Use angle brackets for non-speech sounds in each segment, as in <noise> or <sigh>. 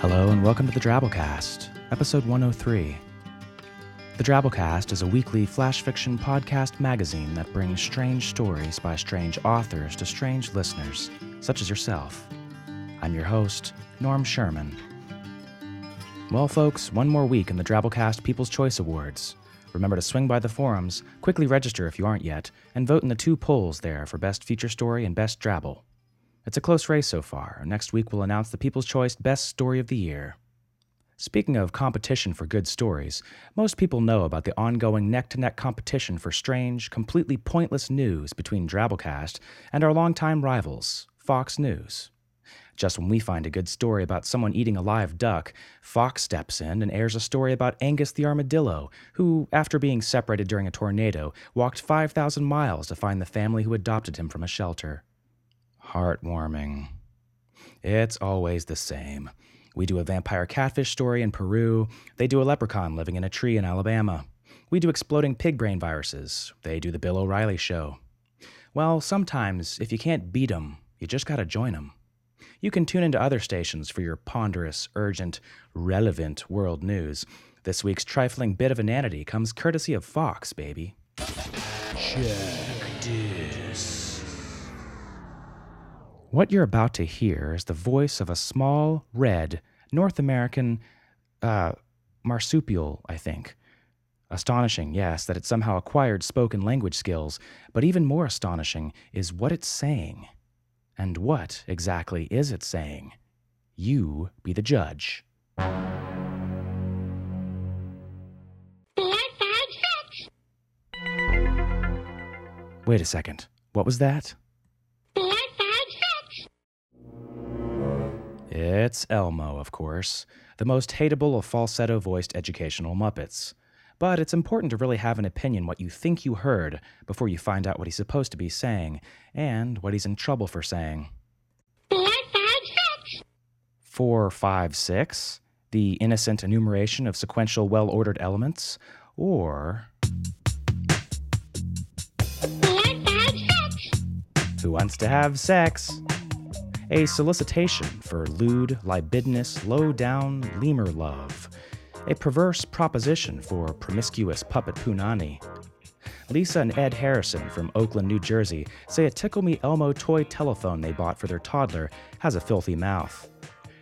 Hello and welcome to the Drabblecast, episode 103. The Drabblecast is a weekly flash fiction podcast magazine that brings strange stories by strange authors to strange listeners, such as yourself. I'm your host, Norm Sherman. Well, folks, one more week in the Drabblecast People's Choice Awards. Remember to swing by the forums, quickly register if you aren't yet, and vote in the two polls there for Best Feature Story and Best Drabble. It's a close race so far. Next week we'll announce the People's Choice Best Story of the Year. Speaking of competition for good stories, most people know about the ongoing neck to neck competition for strange, completely pointless news between Drabblecast and our longtime rivals, Fox News. Just when we find a good story about someone eating a live duck, Fox steps in and airs a story about Angus the armadillo, who, after being separated during a tornado, walked 5,000 miles to find the family who adopted him from a shelter. Heartwarming. It's always the same. We do a vampire catfish story in Peru. They do a leprechaun living in a tree in Alabama. We do exploding pig brain viruses. They do the Bill O'Reilly show. Well, sometimes, if you can't beat 'em, you just gotta join 'em. You can tune into other stations for your ponderous, urgent, relevant world news. This week's trifling bit of inanity comes courtesy of Fox, baby this. What you're about to hear is the voice of a small, red, North American uh, marsupial, I think. Astonishing, yes, that it somehow acquired spoken language skills, but even more astonishing is what it's saying. And what exactly is it saying? You be the judge. Wait a second. What was that? It's Elmo, of course, the most hateable of falsetto voiced educational Muppets. But it's important to really have an opinion what you think you heard before you find out what he's supposed to be saying and what he's in trouble for saying. Four, five, six. Four, five, six. the innocent enumeration of sequential, well ordered elements, or. Four, five, six. Who wants to have sex? A solicitation for lewd, libidinous, low down lemur love. A perverse proposition for promiscuous puppet punani. Lisa and Ed Harrison from Oakland, New Jersey say a Tickle Me Elmo toy telephone they bought for their toddler has a filthy mouth.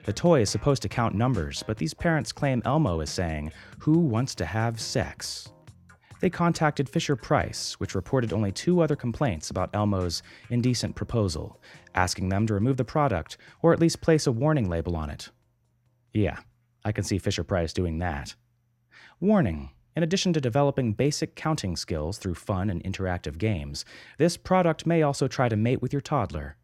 The toy is supposed to count numbers, but these parents claim Elmo is saying, Who wants to have sex? They contacted Fisher Price, which reported only two other complaints about Elmo's indecent proposal, asking them to remove the product or at least place a warning label on it. Yeah, I can see Fisher Price doing that. Warning in addition to developing basic counting skills through fun and interactive games, this product may also try to mate with your toddler.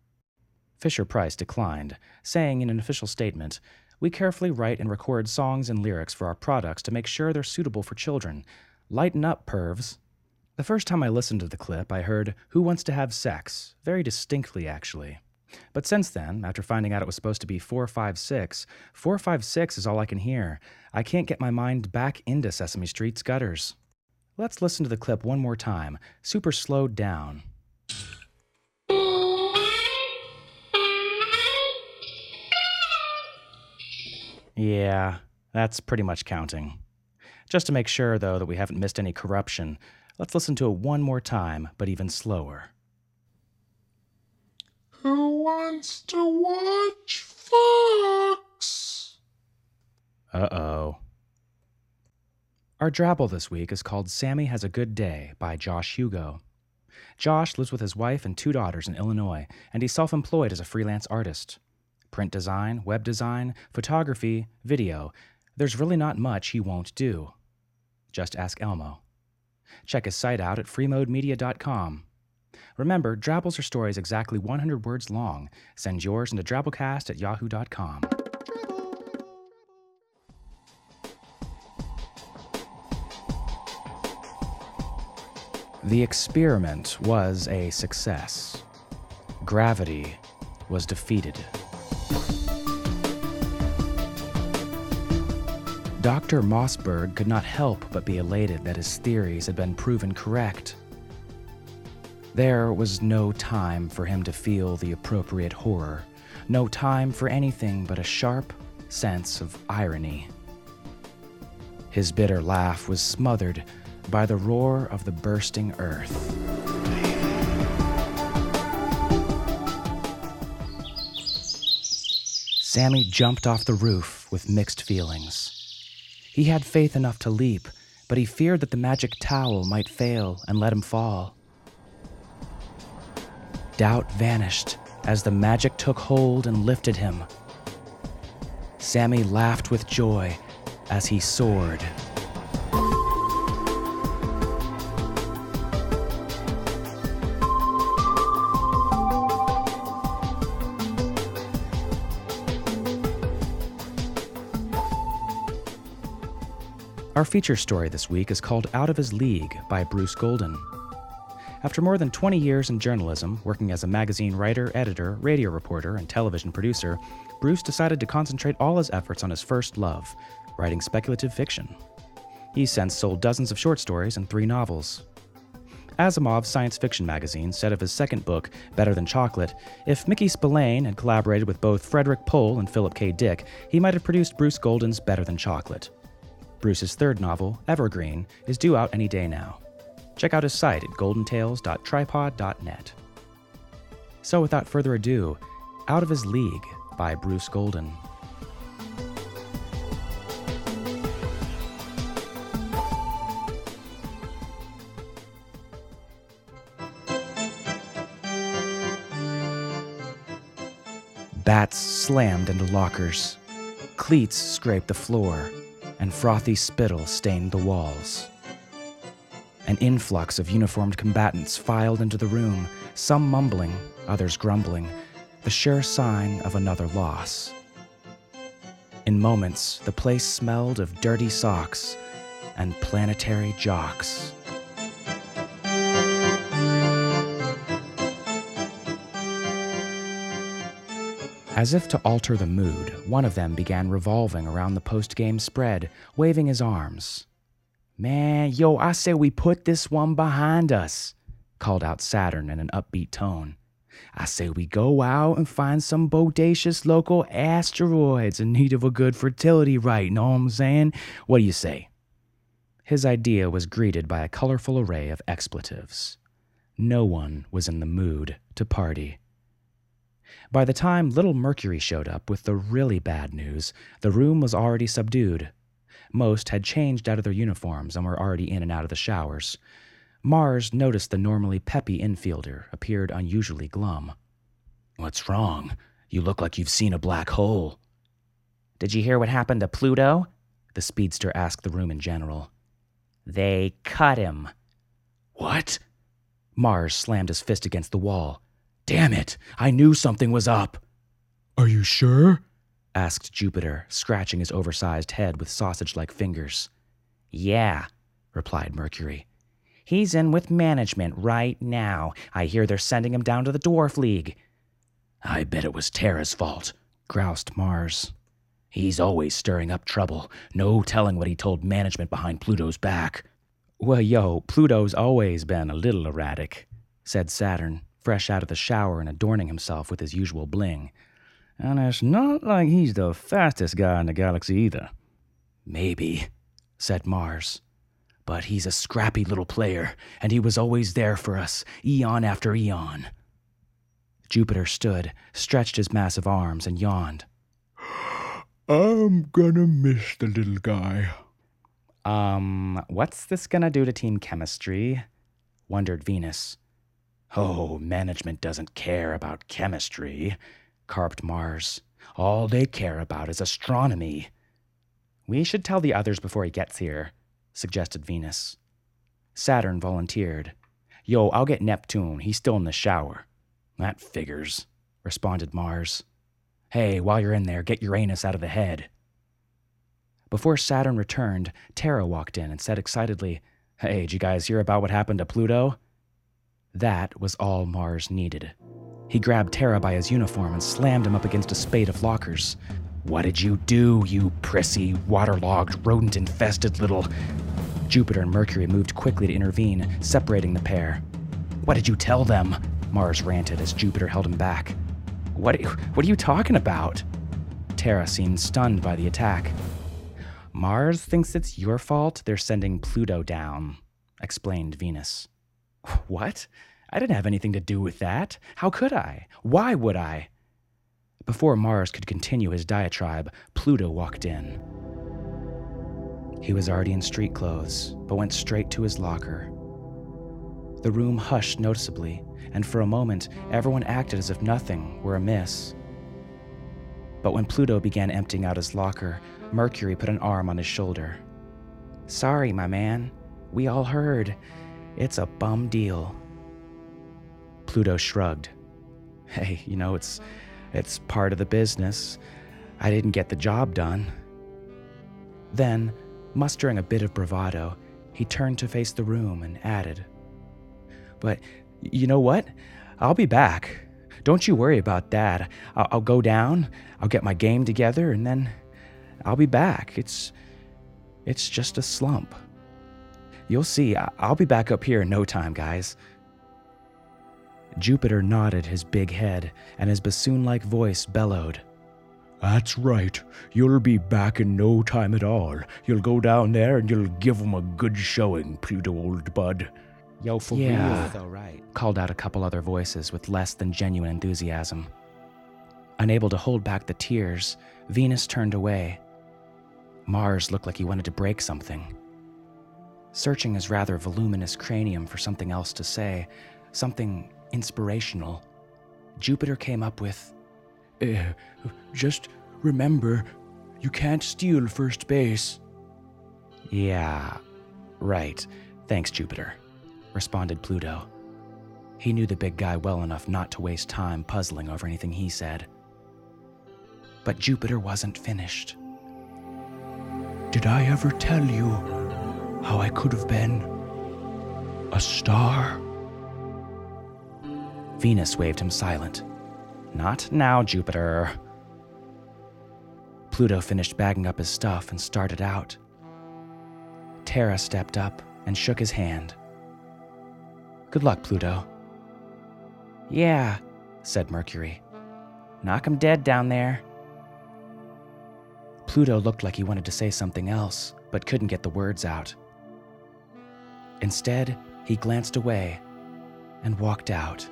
Fisher Price declined, saying in an official statement, We carefully write and record songs and lyrics for our products to make sure they're suitable for children. Lighten up, pervs. The first time I listened to the clip, I heard Who Wants to Have Sex, very distinctly, actually. But since then, after finding out it was supposed to be 456, 456 is all I can hear. I can't get my mind back into Sesame Street's gutters. Let's listen to the clip one more time, super slowed down. Yeah, that's pretty much counting. Just to make sure, though, that we haven't missed any corruption, let's listen to it one more time, but even slower. Who wants to watch Fox? Uh oh. Our drabble this week is called Sammy Has a Good Day by Josh Hugo. Josh lives with his wife and two daughters in Illinois, and he's self employed as a freelance artist. Print design, web design, photography, video. There's really not much he won't do. Just ask Elmo. Check his site out at freemodemedia.com. Remember, Drabbles are stories exactly 100 words long. Send yours into drabblecast at yahoo.com. The experiment was a success. Gravity was defeated. Dr. Mossberg could not help but be elated that his theories had been proven correct. There was no time for him to feel the appropriate horror, no time for anything but a sharp, sense of irony. His bitter laugh was smothered by the roar of the bursting earth. Sammy jumped off the roof with mixed feelings. He had faith enough to leap, but he feared that the magic towel might fail and let him fall. Doubt vanished as the magic took hold and lifted him. Sammy laughed with joy as he soared. Our feature story this week is called Out of His League by Bruce Golden. After more than 20 years in journalism, working as a magazine writer, editor, radio reporter, and television producer, Bruce decided to concentrate all his efforts on his first love, writing speculative fiction. He's since sold dozens of short stories and three novels. Asimov's science fiction magazine said of his second book, Better Than Chocolate, if Mickey Spillane had collaborated with both Frederik Pohl and Philip K. Dick, he might have produced Bruce Golden's Better Than Chocolate. Bruce's third novel, Evergreen, is due out any day now. Check out his site at goldentails.tripod.net. So, without further ado, Out of His League by Bruce Golden. Bats slammed into lockers. Cleats scraped the floor and frothy spittle stained the walls. An influx of uniformed combatants filed into the room, some mumbling, others grumbling, the sure sign of another loss. In moments, the place smelled of dirty socks and planetary jocks. As if to alter the mood, one of them began revolving around the post game spread, waving his arms. Man, yo, I say we put this one behind us, called out Saturn in an upbeat tone. I say we go out and find some bodacious local asteroids in need of a good fertility rite, know what I'm saying? What do you say? His idea was greeted by a colorful array of expletives. No one was in the mood to party. By the time little Mercury showed up with the really bad news, the room was already subdued. Most had changed out of their uniforms and were already in and out of the showers. Mars noticed the normally peppy infielder appeared unusually glum. What's wrong? You look like you've seen a black hole. Did you hear what happened to Pluto? The speedster asked the room in general. They cut him. What? Mars slammed his fist against the wall. Damn it! I knew something was up! Are you sure? asked Jupiter, scratching his oversized head with sausage like fingers. Yeah, replied Mercury. He's in with management right now. I hear they're sending him down to the Dwarf League. I bet it was Terra's fault, groused Mars. He's always stirring up trouble. No telling what he told management behind Pluto's back. Well, yo, Pluto's always been a little erratic, said Saturn, fresh out of the shower and adorning himself with his usual bling. And it's not like he's the fastest guy in the galaxy either. Maybe, said Mars. But he's a scrappy little player, and he was always there for us, eon after eon. Jupiter stood, stretched his massive arms, and yawned. <gasps> I'm gonna miss the little guy. Um, what's this gonna do to team chemistry? wondered Venus. Oh, management doesn't care about chemistry, carped Mars. All they care about is astronomy. We should tell the others before he gets here, suggested Venus. Saturn volunteered. Yo, I'll get Neptune. He's still in the shower. That figures, responded Mars. Hey, while you're in there, get Uranus out of the head. Before Saturn returned, Terra walked in and said excitedly, Hey, did you guys hear about what happened to Pluto? That was all Mars needed. He grabbed Terra by his uniform and slammed him up against a spate of lockers. What did you do, you prissy, waterlogged, rodent infested little. Jupiter and Mercury moved quickly to intervene, separating the pair. What did you tell them? Mars ranted as Jupiter held him back. What, what are you talking about? Terra seemed stunned by the attack. Mars thinks it's your fault they're sending Pluto down, explained Venus. <sighs> What? I didn't have anything to do with that. How could I? Why would I? Before Mars could continue his diatribe, Pluto walked in. He was already in street clothes, but went straight to his locker. The room hushed noticeably, and for a moment, everyone acted as if nothing were amiss. But when Pluto began emptying out his locker, Mercury put an arm on his shoulder. Sorry, my man. We all heard. It's a bum deal. Pluto shrugged. Hey, you know, it's it's part of the business. I didn't get the job done. Then, mustering a bit of bravado, he turned to face the room and added, But you know what? I'll be back. Don't you worry about that. I'll, I'll go down, I'll get my game together, and then I'll be back. It's it's just a slump. You'll see, I'll be back up here in no time, guys. Jupiter nodded his big head, and his bassoon like voice bellowed. That's right. You'll be back in no time at all. You'll go down there and you'll give 'em a good showing, Pluto, old bud. Yo, for yeah, real, though, right? Called out a couple other voices with less than genuine enthusiasm. Unable to hold back the tears, Venus turned away. Mars looked like he wanted to break something. Searching his rather voluminous cranium for something else to say, something inspirational, Jupiter came up with uh, Just remember, you can't steal first base. Yeah, right. Thanks, Jupiter, responded Pluto. He knew the big guy well enough not to waste time puzzling over anything he said. But Jupiter wasn't finished. Did I ever tell you how I could have been a star? Venus waved him silent. Not now, Jupiter. Pluto finished bagging up his stuff and started out. Terra stepped up and shook his hand. Good luck, Pluto. Yeah, said Mercury. Knock him dead down there. Pluto looked like he wanted to say something else, but couldn't get the words out. Instead, he glanced away and walked out.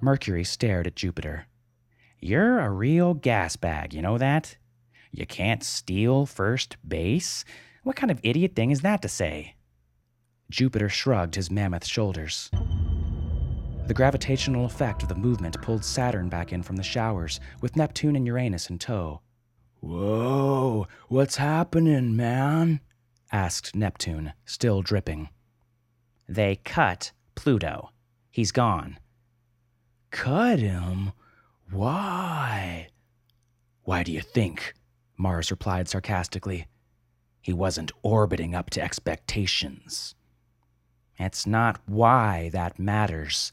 Mercury stared at Jupiter. You're a real gas bag, you know that? You can't steal first base? What kind of idiot thing is that to say? Jupiter shrugged his mammoth shoulders. The gravitational effect of the movement pulled Saturn back in from the showers, with Neptune and Uranus in tow. Whoa, what's happening, man? asked Neptune, still dripping. They cut Pluto. He's gone. Cut him? Why? Why do you think? Mars replied sarcastically. He wasn't orbiting up to expectations. It's not why that matters,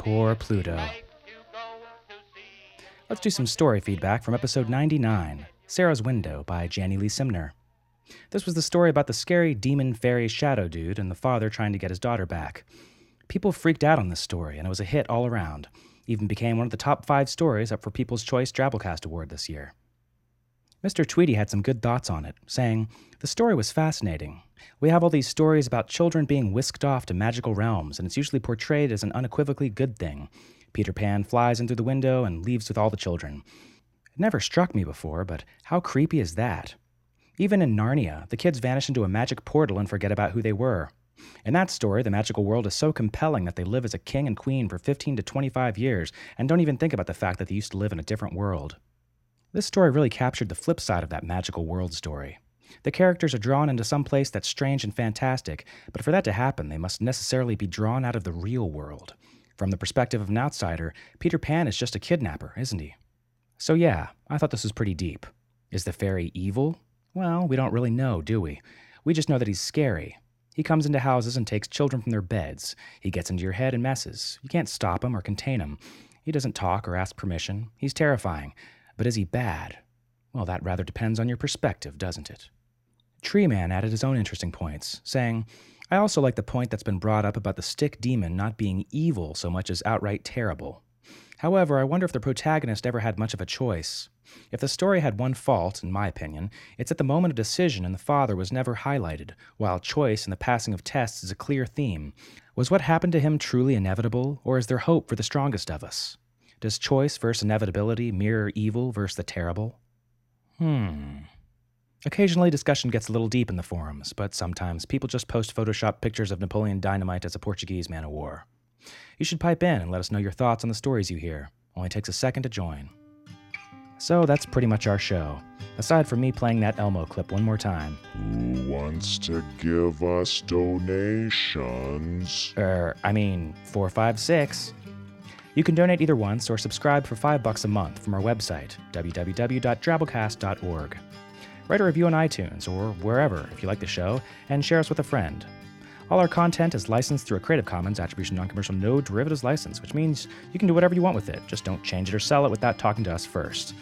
Poor Pluto. Let's do some story feedback from episode 99 Sarah's Window by Janni Lee Simner. This was the story about the scary demon fairy shadow dude and the father trying to get his daughter back. People freaked out on this story, and it was a hit all around. Even became one of the top five stories up for People's Choice Drabblecast Award this year. Mr. Tweedy had some good thoughts on it, saying, The story was fascinating. We have all these stories about children being whisked off to magical realms, and it's usually portrayed as an unequivocally good thing. Peter Pan flies in through the window and leaves with all the children. It never struck me before, but how creepy is that? Even in Narnia, the kids vanish into a magic portal and forget about who they were. In that story, the magical world is so compelling that they live as a king and queen for 15 to 25 years and don't even think about the fact that they used to live in a different world. This story really captured the flip side of that magical world story. The characters are drawn into some place that's strange and fantastic, but for that to happen, they must necessarily be drawn out of the real world. From the perspective of an outsider, Peter Pan is just a kidnapper, isn't he? So, yeah, I thought this was pretty deep. Is the fairy evil? Well, we don't really know, do we? We just know that he's scary. He comes into houses and takes children from their beds. He gets into your head and messes. You can't stop him or contain him. He doesn't talk or ask permission. He's terrifying. But is he bad? Well, that rather depends on your perspective, doesn't it? Tree Man added his own interesting points, saying, I also like the point that's been brought up about the stick demon not being evil so much as outright terrible. However, I wonder if the protagonist ever had much of a choice. If the story had one fault, in my opinion, it's that the moment of decision in the father was never highlighted, while choice in the passing of tests is a clear theme. Was what happened to him truly inevitable, or is there hope for the strongest of us? Does choice versus inevitability mirror evil versus the terrible? Hmm. Occasionally, discussion gets a little deep in the forums, but sometimes people just post Photoshop pictures of Napoleon Dynamite as a Portuguese man of war. You should pipe in and let us know your thoughts on the stories you hear. Only takes a second to join. So that's pretty much our show, aside from me playing that Elmo clip one more time. Who wants to give us donations? Er, I mean, 456. You can donate either once or subscribe for 5 bucks a month from our website, www.drabblecast.org. Write a review on iTunes or wherever if you like the show, and share us with a friend. All our content is licensed through a Creative Commons Attribution Non-Commercial No Derivatives license, which means you can do whatever you want with it. Just don't change it or sell it without talking to us first.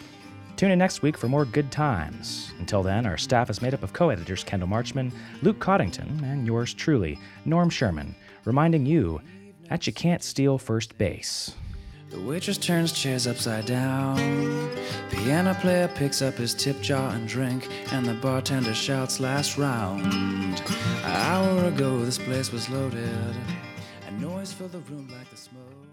Tune in next week for more good times. Until then, our staff is made up of co-editors Kendall Marchman, Luke Coddington, and yours truly, Norm Sherman, reminding you that you can't steal first base. The waitress turns chairs upside down. Piano player picks up his tip jar and drink, and the bartender shouts last round. An hour ago, this place was loaded, and noise filled the room like the smoke.